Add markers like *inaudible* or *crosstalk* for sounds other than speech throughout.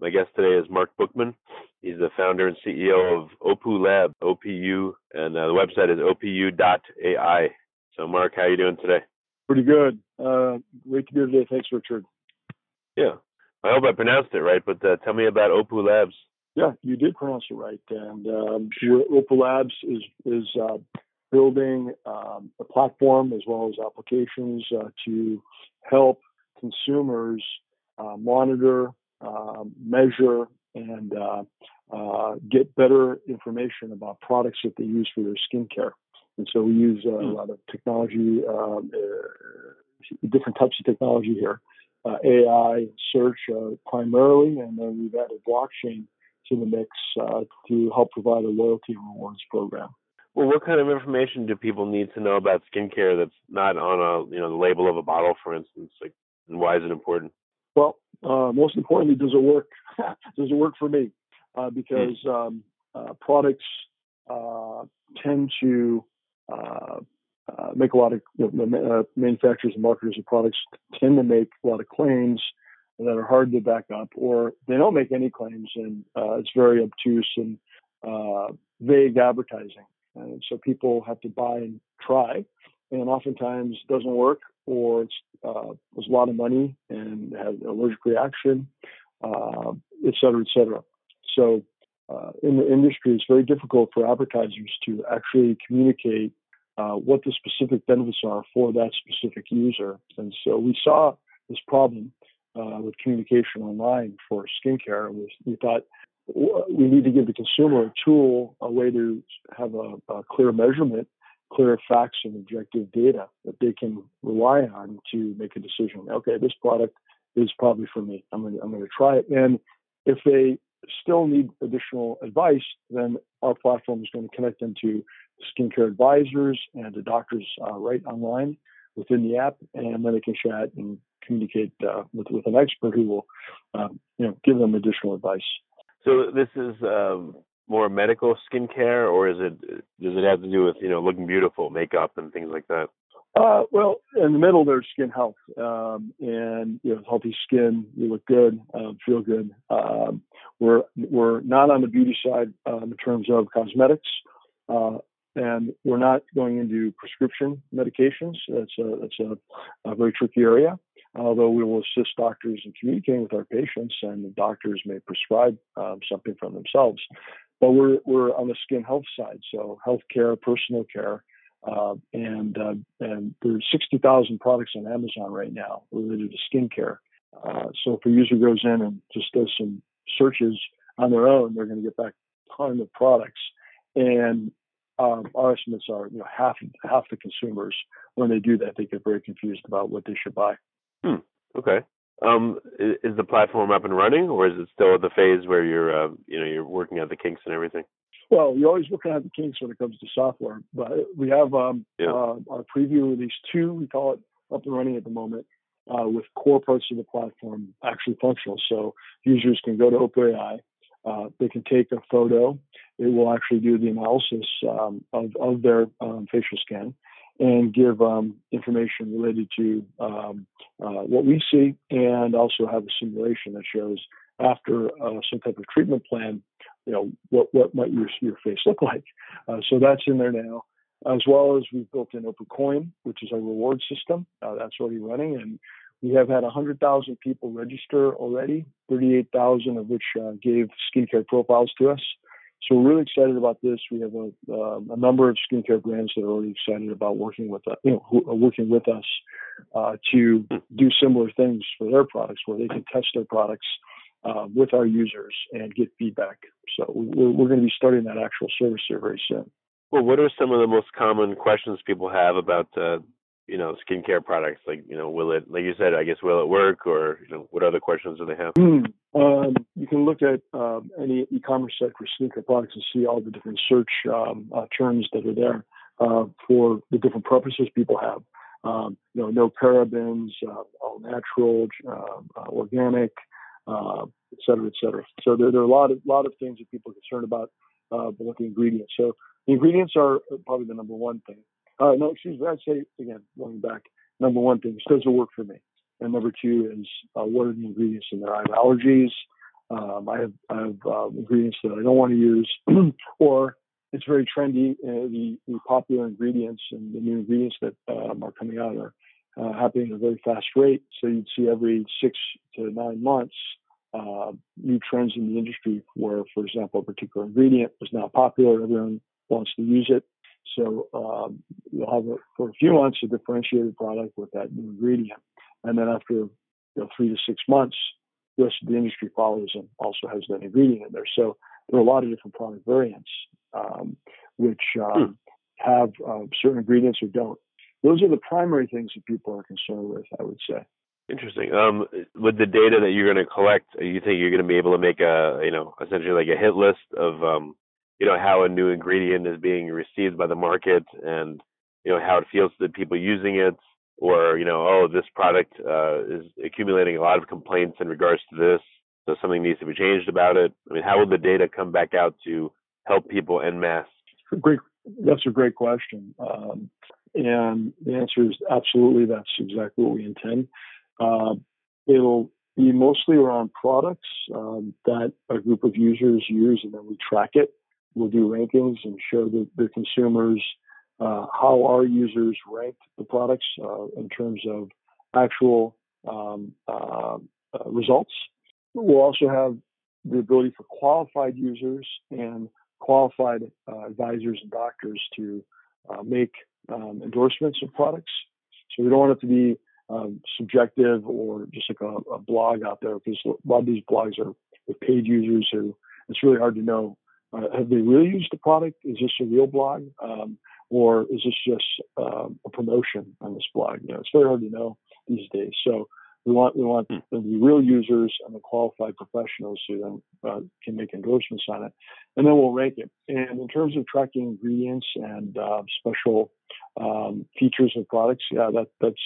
My guest today is Mark Bookman. He's the founder and CEO of OPU Lab, OPU, and uh, the website is opu.ai. So, Mark, how are you doing today? Pretty good. Uh, great to be here today. Thanks, Richard. Yeah, I hope I pronounced it right, but uh, tell me about OPU Labs. Yeah, you did pronounce it right. And um, OPU Labs is is uh, building um, a platform as well as applications uh, to help consumers uh, monitor, um, measure, and uh, uh, get better information about products that they use for their skincare. And so we use uh, a hmm. lot of technology, um, different types of technology here, AI, search primarily, and then we've added blockchain to the mix uh, to help provide a loyalty rewards program. Well, what kind of information do people need to know about skincare that's not on a you know the label of a bottle, for instance? Like, and why is it important? Well, uh, most importantly, does it work? *laughs* does it work for me? Uh, because hmm. um, uh, products uh, tend to uh, uh, make a lot of you know, manufacturers and marketers of products tend to make a lot of claims that are hard to back up, or they don't make any claims, and it's very obtuse and vague advertising. And so people have to buy and try, and oftentimes it doesn't work, or it's uh, there's a lot of money and has an allergic reaction, uh, et cetera, et cetera. So uh, in the industry, it's very difficult for advertisers to actually communicate uh, what the specific benefits are for that specific user. And so we saw this problem uh, with communication online for skincare. We, we thought we need to give the consumer a tool, a way to have a, a clear measurement clear facts and objective data that they can rely on to make a decision. Okay, this product is probably for me. I'm going to, try it. And if they still need additional advice, then our platform is going to connect them to skincare advisors and to doctors uh, right online within the app, and then they can chat and communicate uh, with with an expert who will, um, you know, give them additional advice. So this is um, more medical skincare, or is it does it have to do with you know looking beautiful, makeup, and things like that? Uh, well, in the middle there's skin health, um, and you know healthy skin, you look good, um, feel good. Um, we're we're not on the beauty side um, in terms of cosmetics, uh, and we're not going into prescription medications. That's a that's a, a very tricky area. Although we will assist doctors in communicating with our patients, and doctors may prescribe um, something for themselves. But we're we're on the skin health side, so healthcare, personal care, uh, and uh, and there's 60,000 products on Amazon right now related to skincare. Uh, so if a user goes in and just does some searches on their own, they're going to get back a ton of products. And um, our estimates are, you know, half half the consumers when they do that, they get very confused about what they should buy. Hmm. Okay. Um, is the platform up and running, or is it still at the phase where you're, uh, you know, you're working out the kinks and everything? Well, we always working out the kinks when it comes to software, but we have um, yeah. uh, our preview release two. We call it up and running at the moment, uh, with core parts of the platform actually functional. So users can go to opu.ai, uh, they can take a photo. It will actually do the analysis um, of, of their um, facial scan and give um, information related to um, uh, what we see and also have a simulation that shows after uh, some type of treatment plan, you know, what, what might your, your face look like. Uh, so that's in there now, as well as we've built in OPU Coin, which is our reward system. Uh, that's already running. And we have had 100,000 people register already, 38,000 of which uh, gave skincare profiles to us. So we're really excited about this. We have a, uh, a number of skincare brands that are already excited about working with us, you know, who are working with us uh, to do similar things for their products, where they can test their products uh, with our users and get feedback. So we're, we're going to be starting that actual service here very soon. Well, what are some of the most common questions people have about, uh, you know, skincare products? Like, you know, will it, like you said, I guess, will it work, or you know, what other questions do they have? Mm, um, you can look at um, any e-commerce site for sneaker products and see all the different search um, uh, terms that are there uh, for the different purposes people have. Um, you know, no parabens, uh, all natural, um, uh, organic, uh, et cetera, et cetera. So there, there, are a lot of lot of things that people are concerned about uh, with the ingredients. So the ingredients are probably the number one thing. Uh, no, excuse me. I'd say again, going back, number one thing does it work for me, and number two is uh, what are the ingredients in there? I have allergies. Um, I have, I have uh, ingredients that I don't want to use, *clears throat* or it's very trendy. Uh, the, the, popular ingredients and the new ingredients that um, are coming out are uh, happening at a very fast rate. So you'd see every six to nine months uh, new trends in the industry where, for example, a particular ingredient is now popular. Everyone wants to use it. So um, you'll have a, for a few months a differentiated product with that new ingredient, and then after you know, three to six months, the rest of the industry follows and also has that ingredient in there. So there are a lot of different product variants um, which um, hmm. have uh, certain ingredients or don't. Those are the primary things that people are concerned with, I would say. Interesting. Um, with the data that you're going to collect, you think you're going to be able to make a, you know, essentially like a hit list of, um, you know, how a new ingredient is being received by the market and, you know, how it feels to the people using it, or, you know, oh, this product uh, is accumulating a lot of complaints in regards to this, so something needs to be changed about it. I mean, how will the data come back out to help people en masse? Great. That's a great question. Um, and the answer is absolutely. That's exactly what we intend. Uh, it'll be mostly around products um, that a group of users use, and then we track it. We'll do rankings and show the, the consumers uh, how our users ranked the products uh, in terms of actual um, uh, uh, results. We'll also have the ability for qualified users and qualified uh, advisors and doctors to make um, endorsements of products. So we don't want it to be um, subjective or just like a, a, blog out there because a lot of these blogs are with paid users who it's really hard to know uh, have they really used the product? Is this a real blog? Um, or is this just um, a promotion on this blog? You know, it's very hard to know these days. So we want we want hmm. the real users and the qualified professionals who then uh, can make endorsements on it, and then we'll rank it. And in terms of tracking ingredients and uh, special um, features of products, yeah, that that's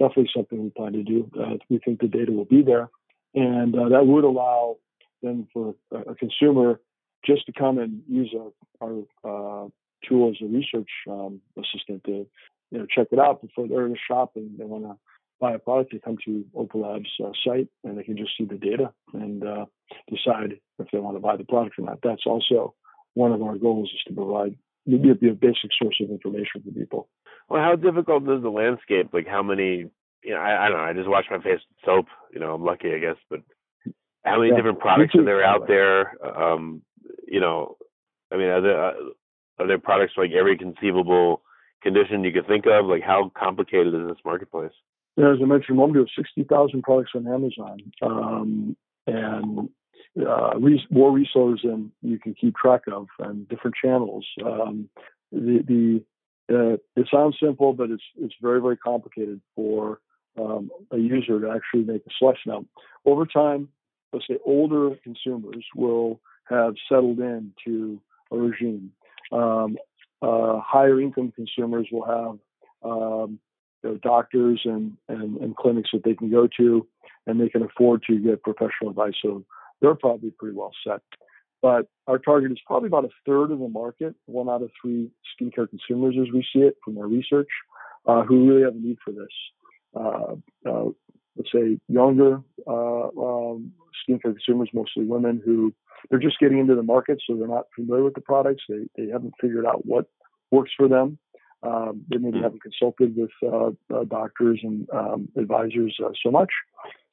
definitely something we plan to do. Uh, we think the data will be there, and uh, that would allow then for a, consumer just to come and use a, our uh, tool as a research um, assistant to you know check it out before they're in a shop and they want to buy a product. They come to OPU Labs uh, site and they can just see the data and uh, decide if they want to buy the product or not. That's also one of our goals is to provide be a basic source of information for people. Well, how difficult is the landscape? Like, how many? You know, I, I don't know. I just wash my face with soap. You know, I'm lucky, I guess. But how many yeah, different products are there out there? Um, you know, I mean, are there uh, are there products like every conceivable condition you could think of? Like, how complicated is this marketplace? Yeah, as I mentioned, we have 60,000 products on Amazon, um, and uh, re- more resellers than you can keep track of, and different channels. Um, the, the uh, it sounds simple, but it's it's very very complicated for um, a user to actually make a selection. Now, over time, let's say older consumers will have settled into a regime. Um, uh, higher income consumers will have um, you know, doctors and, and, and clinics that they can go to, and they can afford to get professional advice. So they're probably pretty well set. But our target is probably about a third of the market, one out of three skincare consumers as we see it from our research, uh, who really have a need for this. Uh, uh, let's say younger uh, um, skincare consumers, mostly women who they're just getting into the market, so they're not familiar with the products. They, they haven't figured out what works for them. Um, they maybe hmm. haven't consulted with uh, uh, doctors and um, advisors uh, so much,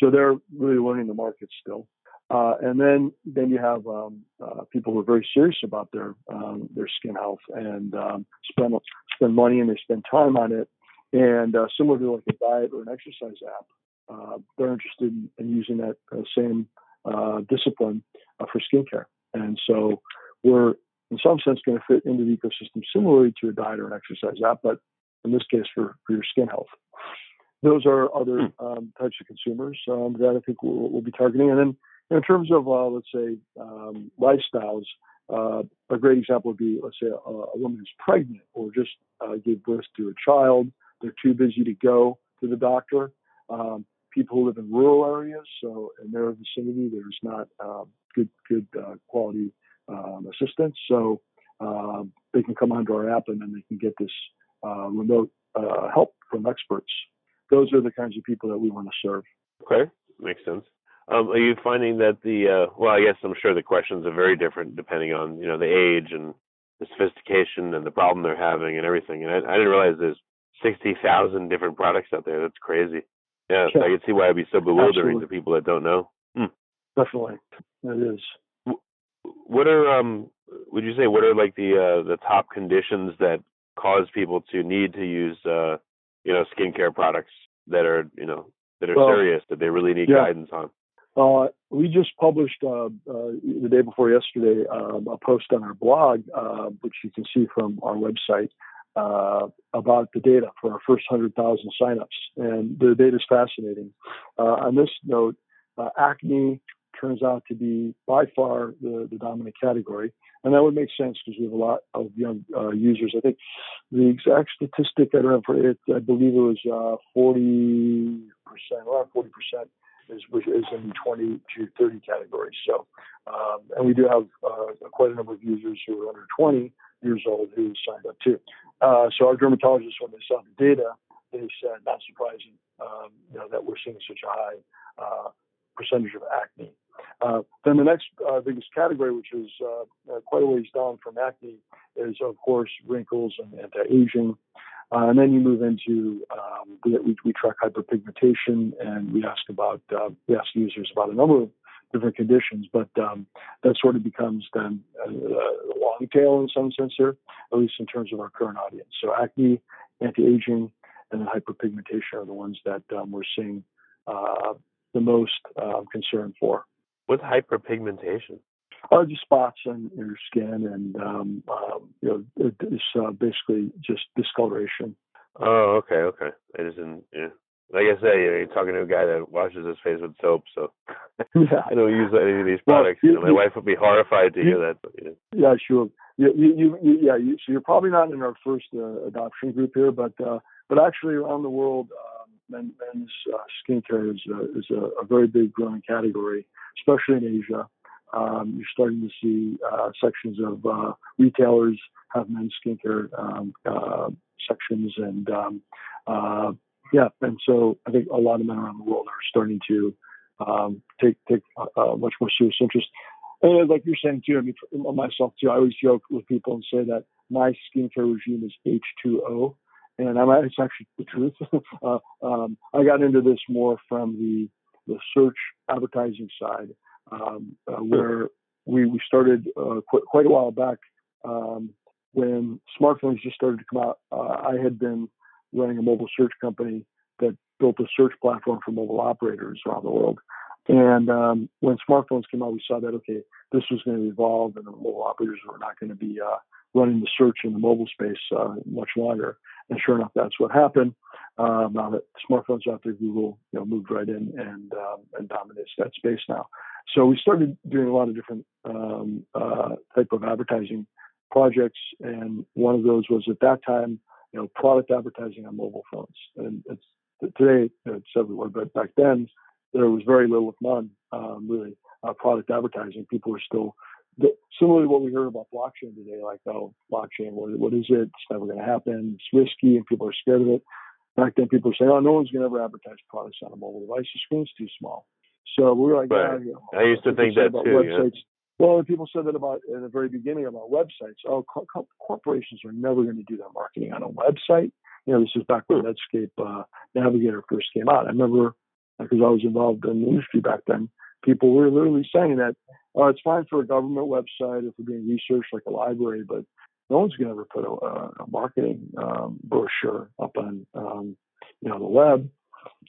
so they're really learning the market still. Uh, and then then you have um, uh, people who are very serious about their um, their skin health and um, spend spend money and they spend time on it. And uh, similar to like a diet or an exercise app, uh, they're interested in, in using that uh, same uh, discipline for skincare. And so we're in some sense going to fit into the ecosystem similarly to a diet or an exercise app, but in this case for, for your skin health. Those are other hmm. um, types of consumers um, that I think we'll, we'll, be targeting. And then In terms of, uh, let's say, um, lifestyles, uh, a great example would be, let's say, a, a woman who's pregnant or just uh, gave birth to a child. They're too busy to go to the doctor. Um, people who live in rural areas, so in their vicinity, there's not uh, good good uh, quality um, assistance. So um, they can come onto our app and then they can get this uh, remote uh, help from experts. Those are the kinds of people that we want to serve. Okay, makes sense. Um, are you finding that the uh, well? I guess I'm sure the questions are very different depending on you know the age and the sophistication and the problem they're having and everything. And I, I didn't realize there's sixty thousand different products out there. That's crazy. Yeah, yeah. I can see why it'd be so bewildering Absolutely. to people that don't know. Hmm. Definitely, it is. What are um? Would you say what are like the uh, the top conditions that cause people to need to use uh you know skincare products that are you know that are well, serious that they really need yeah. guidance on? Uh, we just published uh, uh, the day before yesterday um, a post on our blog, uh, which you can see from our website, uh, about the data for our first 100,000 signups. And the data is fascinating. Uh, on this note, acne turns out to be by far the, the, dominant category. And that would make sense because we have a lot of young users. I think the exact statistic, I for it, I believe it was 40%, around 40% is, is in the 20 to 30 categories. So, um, and we do have uh, quite a number of users who are under 20 years old who signed up too. Uh, so our dermatologists, when they saw the data, they said, not surprising, um, you know, that we're seeing such a high uh, percentage of acne. Uh, then the next uh, biggest category, which is uh, quite a ways down from acne, is of course wrinkles and anti-aging. Uh, and then you move into um, we, we, track hyperpigmentation, and we ask about uh, we ask users about a number of different conditions, but um, that sort of becomes then a, a long tail in some sense here, at least in terms of our current audience. So acne, anti-aging, and then hyperpigmentation are the ones that um, we're seeing uh, the most um, concern for. What's hyperpigmentation? Uh, just spots on your skin, and um, um, you know, it's uh, basically just discoloration. Oh, okay, okay. I just didn't. Yeah. Like I say, you know, you're talking to a guy that washes his face with soap, so *laughs* yeah. I don't use any of these products. Well, you, you know, my you, wife would be horrified to hear that. But, you know. Yeah, sure. You, you, you, yeah. You, so you're probably not in our first uh, adoption group here, but uh, but actually around the world, um, men, men's uh, skincare is a, is a, a very big growing category, especially in Asia. Um, you're starting to see uh, sections of uh, retailers have men's skincare um, uh, sections, and um, uh, yeah, and so I think a lot of men around the world are starting to um, take take a, much more serious interest. And like you're saying too, I mean, myself too, I always joke with people and say that my skincare regime is H2O, and I'm, it's actually the truth. *laughs* uh, um, I got into this more from the the search advertising side um, uh, where we, we started uh, qu- quite a while back um, when smartphones just started to come out. Uh, I had been running a mobile search company that built a search platform for mobile operators around the world. And um, when smartphones came out, we saw that okay, this was going to evolve, and the mobile operators were not going to be uh, running the search in the mobile space uh, much longer. And sure enough, that's what happened. Um, now that smartphones out there, Google you know moved right in and um, and dominates that space now. So we started doing a lot of different um, uh, type of advertising projects, and one of those was at that time, you know, product advertising on mobile phones. And it's today it's everywhere, but back then there was very little, if none, um, really uh, product advertising. People were still similarly what we heard about blockchain today, like oh, blockchain, what, what is it? It's never going to happen. It's risky, and people are scared of it. Back then, people were saying, "Oh, no one's going to ever advertise products on a mobile device. The screen's too small." So we were like, right. you know, I used to think that too. Websites. Yeah. Well, people said that about in the very beginning about websites. Oh, co- co- corporations are never going to do their marketing on a website. You know, this is back when hmm. Netscape uh, Navigator first came out. I remember because I was involved in the industry back then. People were literally saying that oh, it's fine for a government website if we're doing research like a library, but no one's going to ever put a, a marketing um, brochure up on um, you know the web.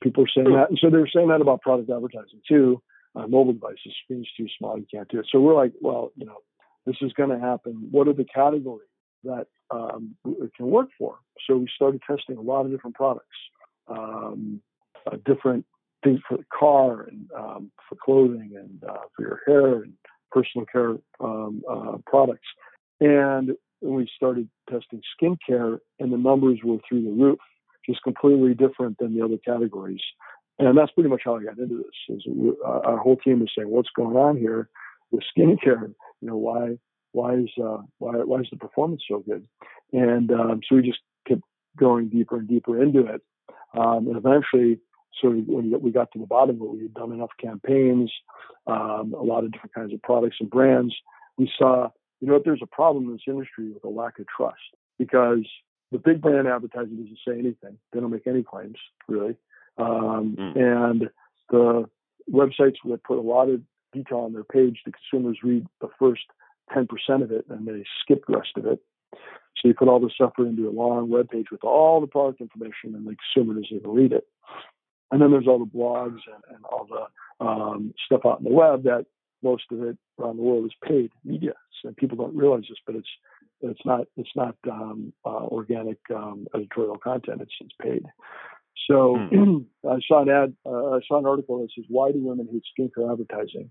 People are saying that, and so they were saying that about product advertising too. Mobile devices, screen's too small, you can't do it. So we're like, well, you know, this is going to happen. What are the categories that um, it can work for? So we started testing a lot of different products, um, uh, different things for the car and um, for clothing and uh, for your hair and personal care um, uh, products. And we started testing skincare, and the numbers were through the roof, just completely different than the other categories. And that's pretty much how I got into this. Is our whole team was saying, "What's going on here with skincare? You know, why why is uh, why why is the performance so good?" And um, so we just kept going deeper and deeper into it, um, and eventually, sort of when we got to the bottom of it, we had done enough campaigns, um, a lot of different kinds of products and brands. We saw, you know, there's a problem in this industry with a lack of trust because the big brand advertising doesn't say anything. They don't make any claims, really. Um, mm. And the websites that put a lot of detail on their page, the consumers read the first 10% of it and they skip the rest of it. So you put all the stuff into a long web page with all the product information and the consumer doesn't even read it. And then there's all the blogs and, and all the um, stuff out on the web that most of it around the world is paid media. So people don't realize this, but it's it's not it's not um, uh, organic um, editorial content. It's it's paid. So hmm. *clears throat* I saw an ad, uh, I saw an article that says, "Why do women hate skincare advertising?"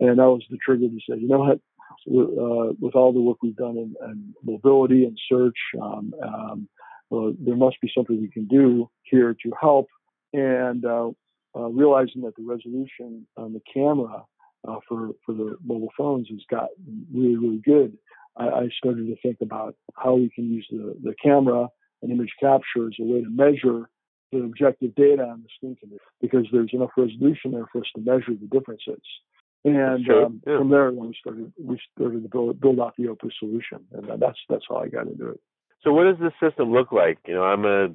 And that was the trigger to say, you know what? Uh, with all the work we've done in, in mobility and search, um, um, well, there must be something we can do here to help. And uh, uh realizing that the resolution on the camera uh, for for the mobile phones has got really really good, I, I started to think about how we can use the the camera and image capture as a way to measure the objective data on the skin condition because there's enough resolution there for us to measure the differences. And sure. um, yeah. from there, we started we started to build build out the OPU's solution, and that's that's how I got into it. So, what does this system look like? You know, I'm a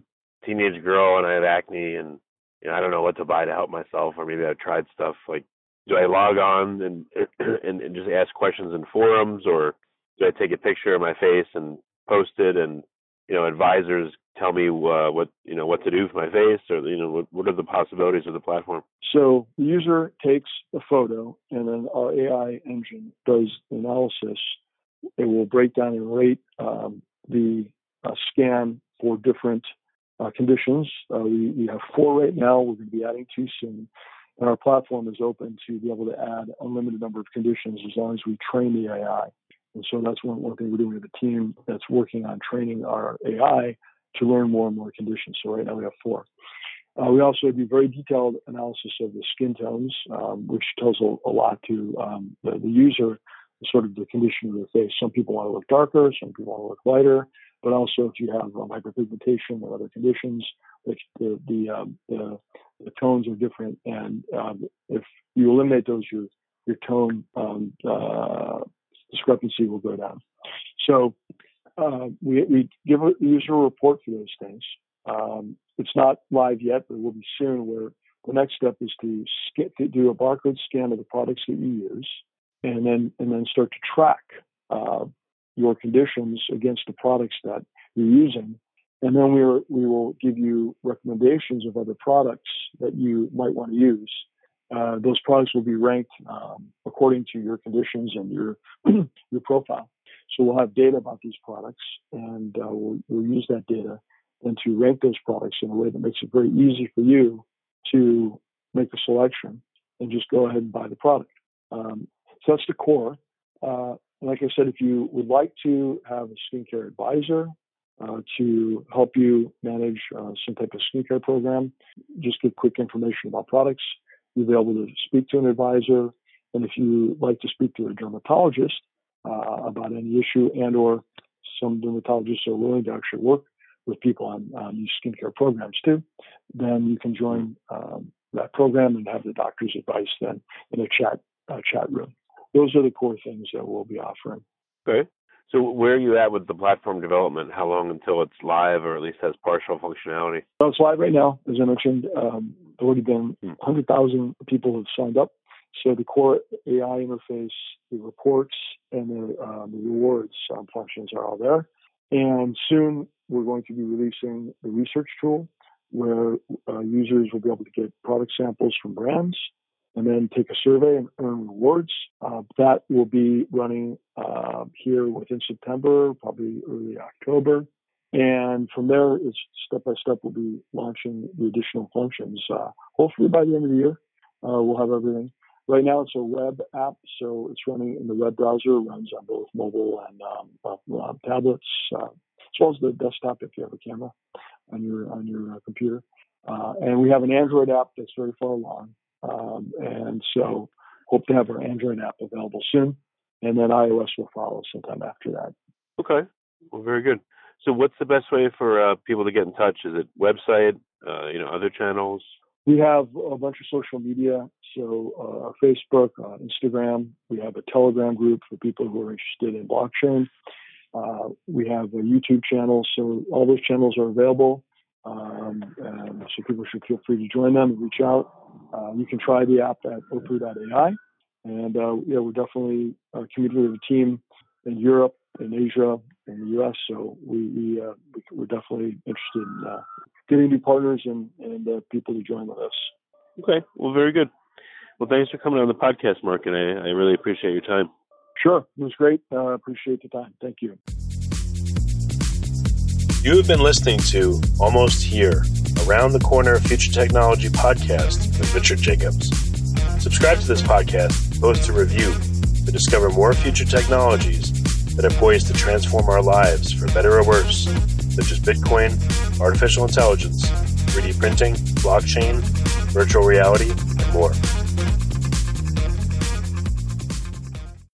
teenage girl and I have acne, and you know, I don't know what to buy to help myself, or maybe I've tried stuff like, do I log on and *clears throat* and, and just ask questions in forums, or do I take a picture of my face and post it, and you know, advisors tell me uh, what you know what to do for my face, or you know, what, what are the possibilities of the platform? So the user takes a photo, and then our AI engine does analysis. It will break down and rate um, the uh, scan for different uh, conditions. Uh, we, we have four right now. We're going to be adding two soon. And our platform is open to be able to add unlimited number of conditions as long as we train the AI. And so that's one, one thing we're doing with the team that's working on training our AI to learn more and more conditions. So right now we have four. Uh, we also do very detailed analysis of the skin tones, um, which tells a, a lot to um, the, the, user, sort of the condition of their face. Some people want to look darker, some people want to look lighter, but also if you have um, hyperpigmentation or other conditions, which the the, um, the, the tones are different, and um, if you eliminate those, your your tone um, uh, discrepancy will go down. So uh, we, we give a user a report for those things. Um, it's not live yet, but it will be soon. Where the next step is to, to do a barcode scan of the products that you use, and then and then start to track uh, your conditions against the products that you're using. And then we we will give you recommendations of other products that you might want to use. Uh, those products will be ranked um, according to your conditions and your *clears throat* your profile. So we'll have data about these products, and uh, we'll, we'll, use that data and to rank those products in a way that makes it very easy for you to make a selection and just go ahead and buy the product. Um, so that's the core. Uh, like I said, if you would like to have a skincare advisor uh, to help you manage uh, some type of skincare program, just give quick information about products. You'll be able to speak to an advisor. And if you like to speak to a dermatologist, uh, about any issue and or some dermatologists are willing to actually work with people on, on these skincare programs too, then you can join um, that program and have the doctor's advice then in a chat uh, chat room. Those are the core things that we'll be offering. Okay. So where are you at with the platform development? How long until it's live or at least has partial functionality? Well, it's live right now. As I mentioned, um, already been 100,000 hmm. people have signed up so the core AI interface, the reports, and the, um, the rewards um, functions are all there. And soon we're going to be releasing the research tool where uh, users will be able to get product samples from brands and then take a survey and earn rewards. Uh, that will be running uh, here within September, probably early October. And from there, it's step by step, we'll be launching the additional functions. Uh, hopefully by the end of the year, uh, we'll have everything. Right now, it's a web app, so it's running in the web browser, runs on both mobile and um, uh, tablets, uh, as well as the desktop if you have a camera on your on your uh, computer. Uh, and we have an Android app that's very far along, um, and so hope to have our Android app available soon, and then iOS will follow sometime after that. Okay, well, very good. So, what's the best way for uh, people to get in touch? Is it website? Uh, you know, other channels? We have a bunch of social media. So, uh, Facebook, uh, Instagram. We have a Telegram group for people who are interested in blockchain. Uh, we have a YouTube channel. So, all those channels are available. Um, so, people should feel free to join them and reach out. Uh, you can try the app at opu.ai. And yeah, we're definitely communicating with a team in Europe, in Asia, in the U.S. So we, we, uh, are definitely interested in uh, getting new partners and and uh, people to join with us. Okay, well, very good. Well, thanks for coming on the podcast, Mark, and I, I really appreciate your time. Sure, it was great. I uh, appreciate the time. Thank you. You have been listening to Almost Here, Around the Corner Future Technology podcast with Richard Jacobs. Subscribe to this podcast, post a review to discover more future technologies that are poised to transform our lives for better or worse, such as Bitcoin, artificial intelligence, 3D printing, blockchain, virtual reality, and more.